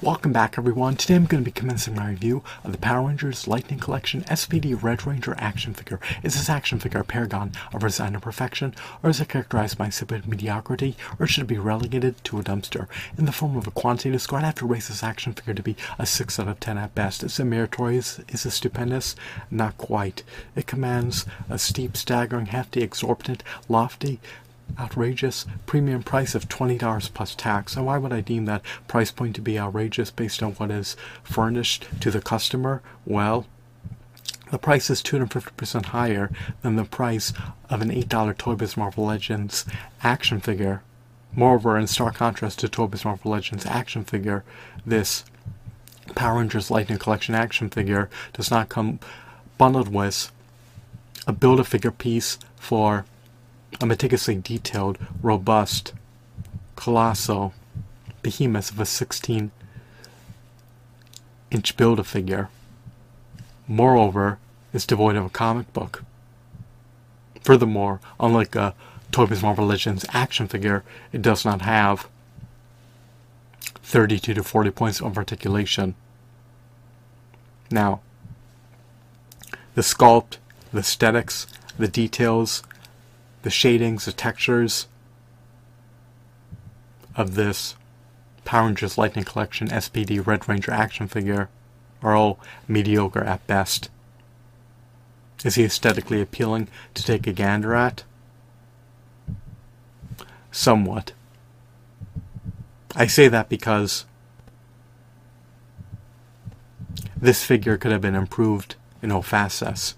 Welcome back everyone. Today I'm going to be commencing my review of the Power Rangers Lightning Collection SPD Red Ranger action figure. Is this action figure a paragon of designer perfection, or is it characterized by insipid mediocrity, or should it be relegated to a dumpster? In the form of a quantitative score, I'd have to rate this action figure to be a 6 out of 10 at best. Is it meritorious? Is it stupendous? Not quite. It commands a steep, staggering, hefty, exorbitant, lofty, outrageous premium price of $20 plus tax. And why would I deem that price point to be outrageous based on what is furnished to the customer? Well, the price is 250% higher than the price of an $8 Toy Biz Marvel Legends action figure. Moreover, in stark contrast to Toy Biz Marvel Legends action figure, this Power Rangers Lightning Collection action figure does not come bundled with a Build-A-Figure piece for meticulously detailed, robust, colossal behemoth of a 16 inch build a figure. Moreover, it's devoid of a comic book. Furthermore, unlike a Toy Biz Marvel Legends action figure, it does not have 32 to 40 points of articulation. Now, the sculpt, the aesthetics, the details, the shadings, the textures of this Power Rangers Lightning Collection SPD Red Ranger action figure are all mediocre at best. Is he aesthetically appealing to take a gander at? Somewhat. I say that because this figure could have been improved in all facets.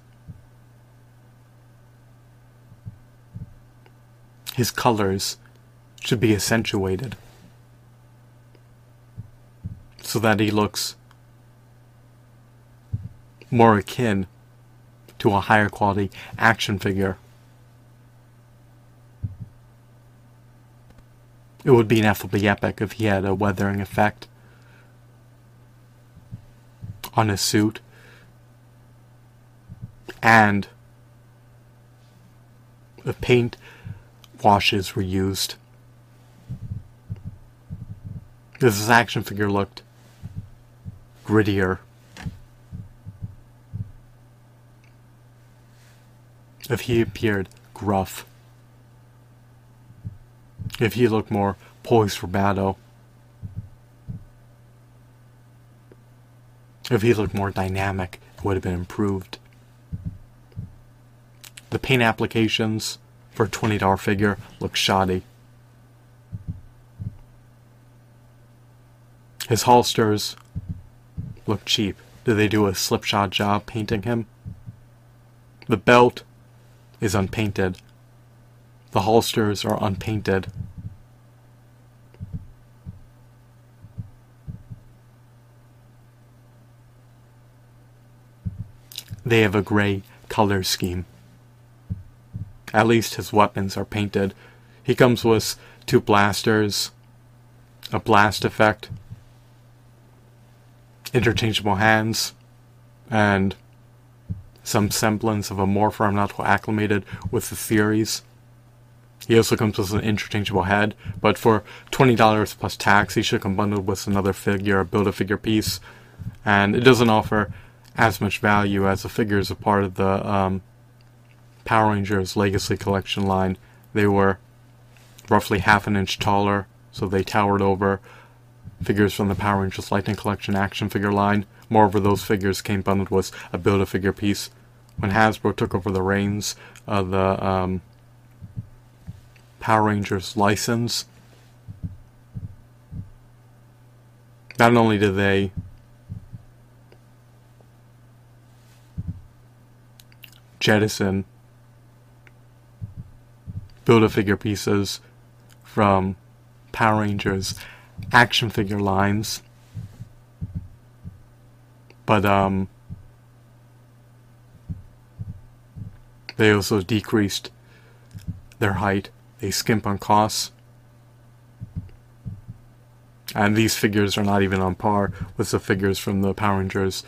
His colors should be accentuated so that he looks more akin to a higher quality action figure. It would be ineffably epic if he had a weathering effect on his suit and the paint washes were used. This action figure looked grittier. If he appeared gruff. If he looked more poised for battle. If he looked more dynamic, it would have been improved. The paint applications for a $20 figure looks shoddy. His holsters look cheap. Did they do a slipshod job painting him? The belt is unpainted. The holsters are unpainted. They have a gray color scheme. At least his weapons are painted. He comes with two blasters, a blast effect, interchangeable hands, and some semblance of a morpher. I'm not acclimated with the theories. He also comes with an interchangeable head, but for $20 plus tax, he should come bundled with another figure, a Build-A-Figure piece, and it doesn't offer as much value as the figure is a part of the um, Power Rangers Legacy Collection line, they were roughly half an inch taller, so they towered over figures from the Power Rangers Lightning Collection action figure line. Moreover, those figures came bundled with a Build-A-Figure piece. When Hasbro took over the reins of the um, Power Rangers license, not only did they jettison Build-A-Figure pieces from Power Rangers action figure lines. But um, they also decreased their height. They skimp on costs. And these figures are not even on par with the figures from the Power Rangers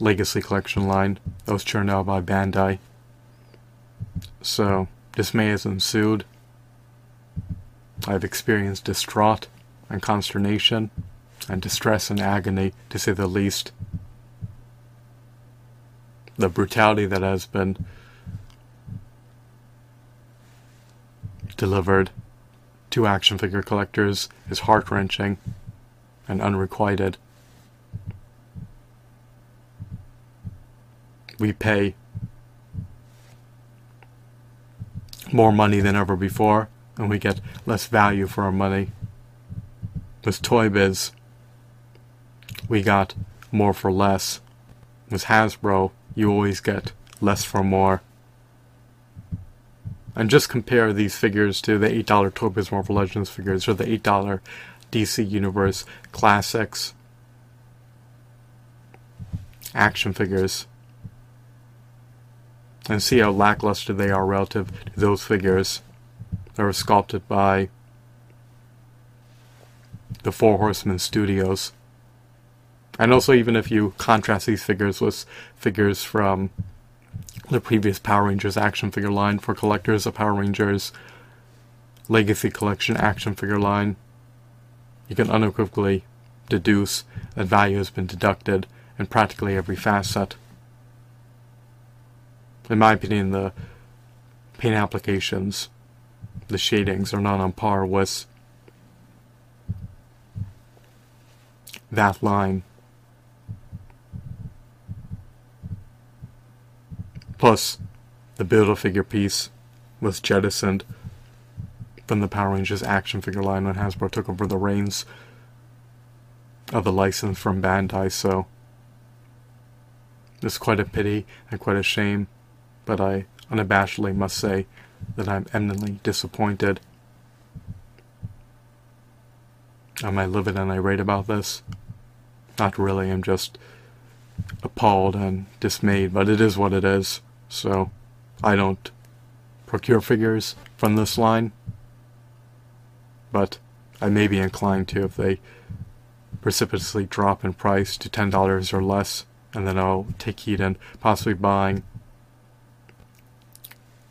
Legacy Collection line was churned out by Bandai. So, Dismay has ensued. I have experienced distraught and consternation. and distress and agony, to say the least. The brutality that has been delivered to action figure collectors is heart wrenching and unrequited. We pay more money than ever before, and we get less value for our money. With Toy Biz, we got more for less. With Hasbro, you always get less for more. And just compare these figures to the $8 Toy Biz Marvel Legends figures or the $8 DC Universe Classics action figures and see how lackluster they are relative to those figures that were sculpted by the Four Horsemen Studios. And also, even if you contrast these figures with figures from the previous Power Rangers action figure line for collectors of Power Rangers Legacy Collection action figure line, you can unequivocally deduce that value has been deducted in practically every facet. In my opinion, the paint applications, the shadings are not on par with that line. Plus, the Build-A-Figure piece was jettisoned from the Power Rangers action figure line when Hasbro took over the reins of the license from Bandai, so it's quite a pity and quite a shame, but I unabashedly must say that I'm eminently disappointed. Am I livid and irate about this? Not really, I'm just appalled and dismayed, but it is what it is. So, I don't procure figures from this line, but I may be inclined to if they precipitously drop in price to $10 or less, and then I'll take heed in possibly buying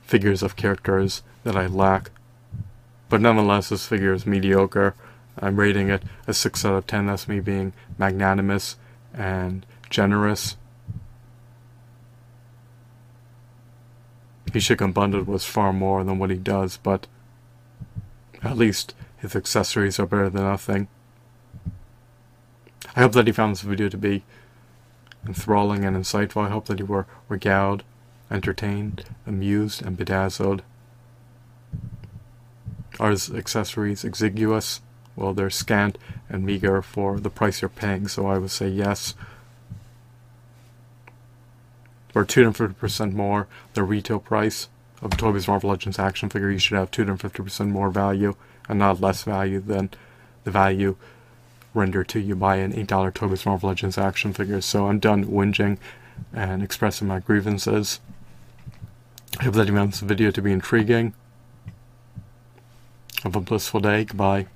figures of characters that I lack. But nonetheless, this figure is mediocre. I'm rating it a 6 out of 10. That's me being magnanimous and generous. He have bundled was far more than what he does, but at least his accessories are better than nothing. I hope that you found this video to be enthralling and insightful. I hope that you were regaled, entertained, amused, and bedazzled. Are his accessories exiguous? Well, they're scant and meager for the price you're paying, so I would say yes. For 250% more the retail price of Toy Marvel Legends action figure, you should have 250% more value and not less value than the value rendered to you by an $8 Toy Biz Marvel Legends action figure. So I'm done whinging and expressing my grievances. I hope that you found this video to be intriguing. Have a blissful day. Goodbye.